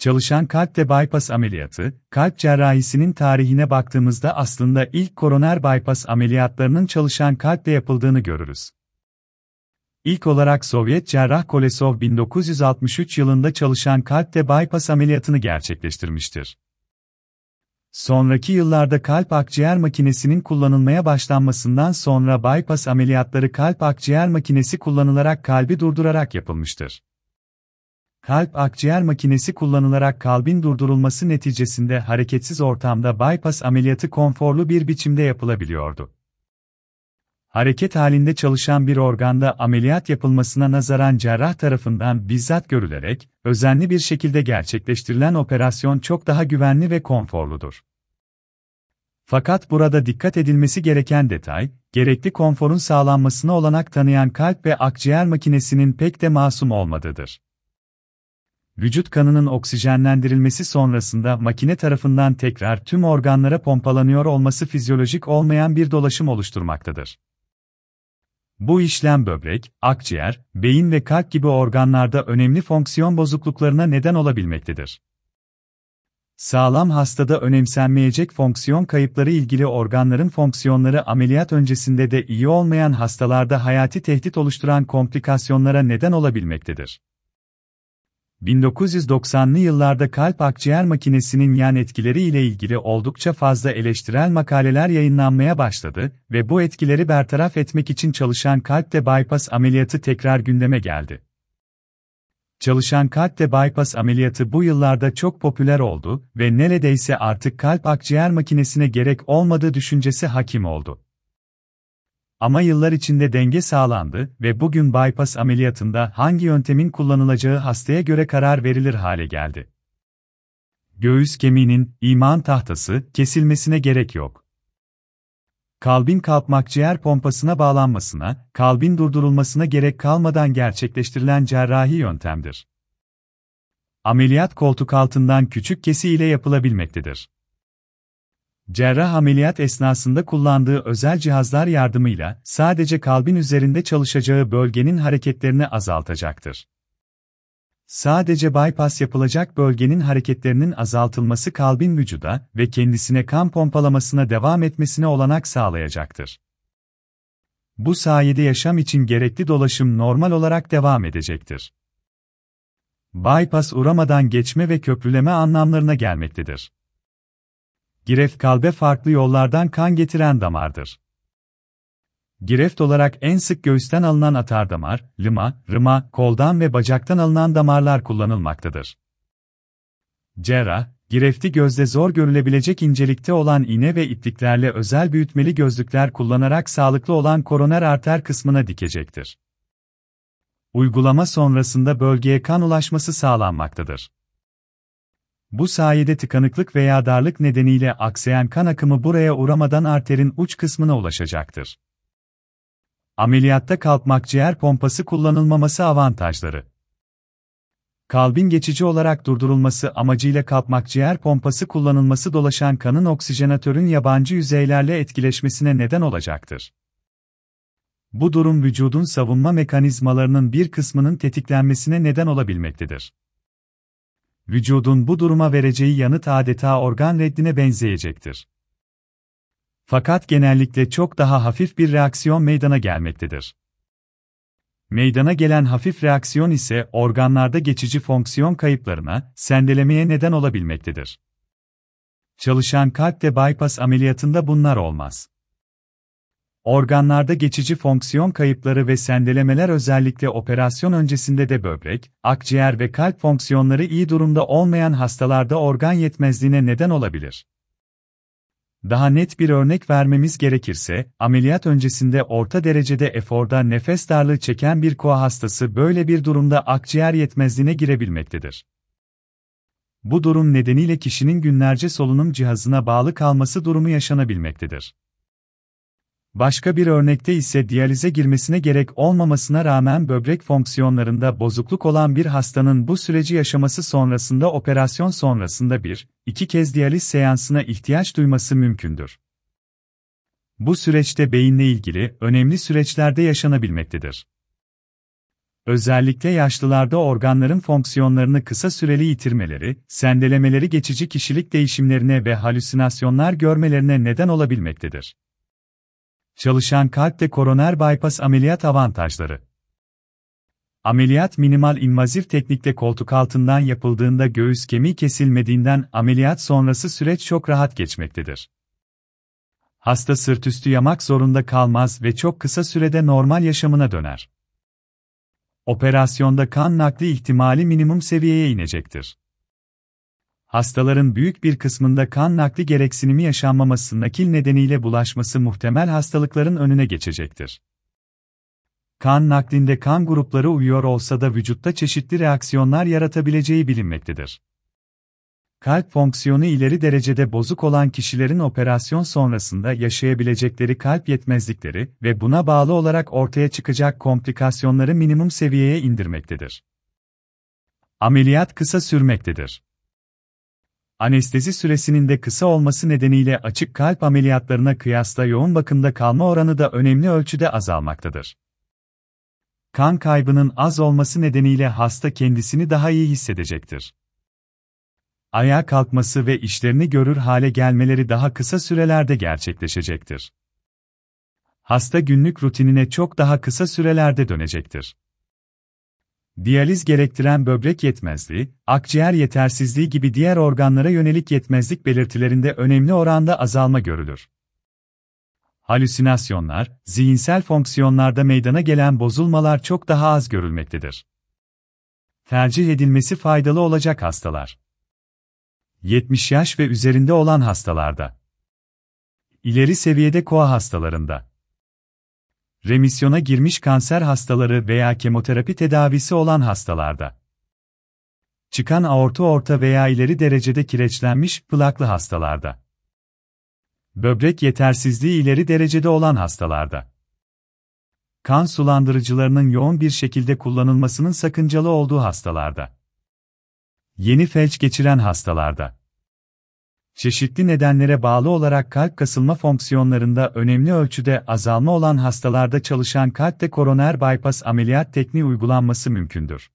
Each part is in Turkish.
Çalışan kalpte bypass ameliyatı, kalp cerrahisinin tarihine baktığımızda aslında ilk koroner bypass ameliyatlarının çalışan kalple yapıldığını görürüz. İlk olarak Sovyet cerrah Kolesov 1963 yılında çalışan kalpte bypass ameliyatını gerçekleştirmiştir. Sonraki yıllarda kalp akciğer makinesinin kullanılmaya başlanmasından sonra bypass ameliyatları kalp akciğer makinesi kullanılarak kalbi durdurarak yapılmıştır. Kalp akciğer makinesi kullanılarak kalbin durdurulması neticesinde hareketsiz ortamda bypass ameliyatı konforlu bir biçimde yapılabiliyordu. Hareket halinde çalışan bir organda ameliyat yapılmasına nazaran cerrah tarafından bizzat görülerek, özenli bir şekilde gerçekleştirilen operasyon çok daha güvenli ve konforludur. Fakat burada dikkat edilmesi gereken detay, gerekli konforun sağlanmasına olanak tanıyan kalp ve akciğer makinesinin pek de masum olmadığıdır vücut kanının oksijenlendirilmesi sonrasında makine tarafından tekrar tüm organlara pompalanıyor olması fizyolojik olmayan bir dolaşım oluşturmaktadır. Bu işlem böbrek, akciğer, beyin ve kalp gibi organlarda önemli fonksiyon bozukluklarına neden olabilmektedir. Sağlam hastada önemsenmeyecek fonksiyon kayıpları ilgili organların fonksiyonları ameliyat öncesinde de iyi olmayan hastalarda hayati tehdit oluşturan komplikasyonlara neden olabilmektedir. 1990'lı yıllarda kalp akciğer makinesinin yan etkileri ile ilgili oldukça fazla eleştirel makaleler yayınlanmaya başladı ve bu etkileri bertaraf etmek için çalışan kalpte bypass ameliyatı tekrar gündeme geldi. Çalışan kalpte bypass ameliyatı bu yıllarda çok popüler oldu ve neredeyse artık kalp akciğer makinesine gerek olmadığı düşüncesi hakim oldu. Ama yıllar içinde denge sağlandı ve bugün bypass ameliyatında hangi yöntemin kullanılacağı hastaya göre karar verilir hale geldi. Göğüs kemiğinin, iman tahtası, kesilmesine gerek yok. Kalbin kalkmak ciğer pompasına bağlanmasına, kalbin durdurulmasına gerek kalmadan gerçekleştirilen cerrahi yöntemdir. Ameliyat koltuk altından küçük kesi ile yapılabilmektedir. Cerrah ameliyat esnasında kullandığı özel cihazlar yardımıyla sadece kalbin üzerinde çalışacağı bölgenin hareketlerini azaltacaktır. Sadece bypass yapılacak bölgenin hareketlerinin azaltılması kalbin vücuda ve kendisine kan pompalamasına devam etmesine olanak sağlayacaktır. Bu sayede yaşam için gerekli dolaşım normal olarak devam edecektir. Bypass uğramadan geçme ve köprüleme anlamlarına gelmektedir. Gireft kalbe farklı yollardan kan getiren damardır. Gireft olarak en sık göğüsten alınan atardamar, lıma, rıma, koldan ve bacaktan alınan damarlar kullanılmaktadır. Cerrah, girefti gözde zor görülebilecek incelikte olan iğne ve ipliklerle özel büyütmeli gözlükler kullanarak sağlıklı olan koroner arter kısmına dikecektir. Uygulama sonrasında bölgeye kan ulaşması sağlanmaktadır. Bu sayede tıkanıklık veya darlık nedeniyle aksayan kan akımı buraya uğramadan arterin uç kısmına ulaşacaktır. Ameliyatta kalkmak ciğer pompası kullanılmaması avantajları. Kalbin geçici olarak durdurulması amacıyla kalkmak ciğer pompası kullanılması dolaşan kanın oksijenatörün yabancı yüzeylerle etkileşmesine neden olacaktır. Bu durum vücudun savunma mekanizmalarının bir kısmının tetiklenmesine neden olabilmektedir vücudun bu duruma vereceği yanıt adeta organ reddine benzeyecektir. Fakat genellikle çok daha hafif bir reaksiyon meydana gelmektedir. Meydana gelen hafif reaksiyon ise organlarda geçici fonksiyon kayıplarına, sendelemeye neden olabilmektedir. Çalışan kalpte bypass ameliyatında bunlar olmaz. Organlarda geçici fonksiyon kayıpları ve sendelemeler özellikle operasyon öncesinde de böbrek, akciğer ve kalp fonksiyonları iyi durumda olmayan hastalarda organ yetmezliğine neden olabilir. Daha net bir örnek vermemiz gerekirse, ameliyat öncesinde orta derecede eforda nefes darlığı çeken bir koa hastası böyle bir durumda akciğer yetmezliğine girebilmektedir. Bu durum nedeniyle kişinin günlerce solunum cihazına bağlı kalması durumu yaşanabilmektedir. Başka bir örnekte ise diyalize girmesine gerek olmamasına rağmen böbrek fonksiyonlarında bozukluk olan bir hastanın bu süreci yaşaması sonrasında operasyon sonrasında bir, iki kez diyaliz seansına ihtiyaç duyması mümkündür. Bu süreçte beyinle ilgili önemli süreçlerde yaşanabilmektedir. Özellikle yaşlılarda organların fonksiyonlarını kısa süreli yitirmeleri, sendelemeleri geçici kişilik değişimlerine ve halüsinasyonlar görmelerine neden olabilmektedir. Çalışan kalpte koroner bypass ameliyat avantajları Ameliyat minimal invazif teknikle koltuk altından yapıldığında göğüs kemiği kesilmediğinden ameliyat sonrası süreç çok rahat geçmektedir. Hasta sırtüstü yamak zorunda kalmaz ve çok kısa sürede normal yaşamına döner. Operasyonda kan nakli ihtimali minimum seviyeye inecektir. Hastaların büyük bir kısmında kan nakli gereksinimi yaşanmaması nakil nedeniyle bulaşması muhtemel hastalıkların önüne geçecektir. Kan naklinde kan grupları uyuyor olsa da vücutta çeşitli reaksiyonlar yaratabileceği bilinmektedir. Kalp fonksiyonu ileri derecede bozuk olan kişilerin operasyon sonrasında yaşayabilecekleri kalp yetmezlikleri ve buna bağlı olarak ortaya çıkacak komplikasyonları minimum seviyeye indirmektedir. Ameliyat kısa sürmektedir. Anestezi süresinin de kısa olması nedeniyle açık kalp ameliyatlarına kıyasla yoğun bakımda kalma oranı da önemli ölçüde azalmaktadır. Kan kaybının az olması nedeniyle hasta kendisini daha iyi hissedecektir. Ayağa kalkması ve işlerini görür hale gelmeleri daha kısa sürelerde gerçekleşecektir. Hasta günlük rutinine çok daha kısa sürelerde dönecektir. Diyaliz gerektiren böbrek yetmezliği, akciğer yetersizliği gibi diğer organlara yönelik yetmezlik belirtilerinde önemli oranda azalma görülür. Halüsinasyonlar, zihinsel fonksiyonlarda meydana gelen bozulmalar çok daha az görülmektedir. Tercih edilmesi faydalı olacak hastalar. 70 yaş ve üzerinde olan hastalarda. İleri seviyede koa hastalarında. Remisyona girmiş kanser hastaları veya kemoterapi tedavisi olan hastalarda. Çıkan aorta orta veya ileri derecede kireçlenmiş plaklı hastalarda. Böbrek yetersizliği ileri derecede olan hastalarda. Kan sulandırıcılarının yoğun bir şekilde kullanılmasının sakıncalı olduğu hastalarda. Yeni felç geçiren hastalarda. Çeşitli nedenlere bağlı olarak kalp kasılma fonksiyonlarında önemli ölçüde azalma olan hastalarda çalışan kalpte koroner bypass ameliyat tekniği uygulanması mümkündür.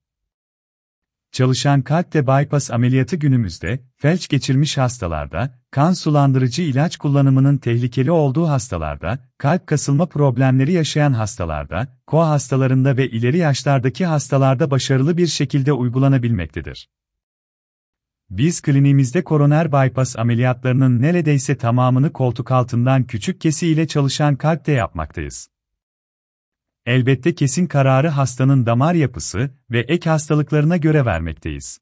Çalışan kalpte bypass ameliyatı günümüzde, felç geçirmiş hastalarda, kan sulandırıcı ilaç kullanımının tehlikeli olduğu hastalarda, kalp kasılma problemleri yaşayan hastalarda, koa hastalarında ve ileri yaşlardaki hastalarda başarılı bir şekilde uygulanabilmektedir. Biz kliniğimizde koroner bypass ameliyatlarının neredeyse tamamını koltuk altından küçük kesi ile çalışan kalpte yapmaktayız. Elbette kesin kararı hastanın damar yapısı ve ek hastalıklarına göre vermekteyiz.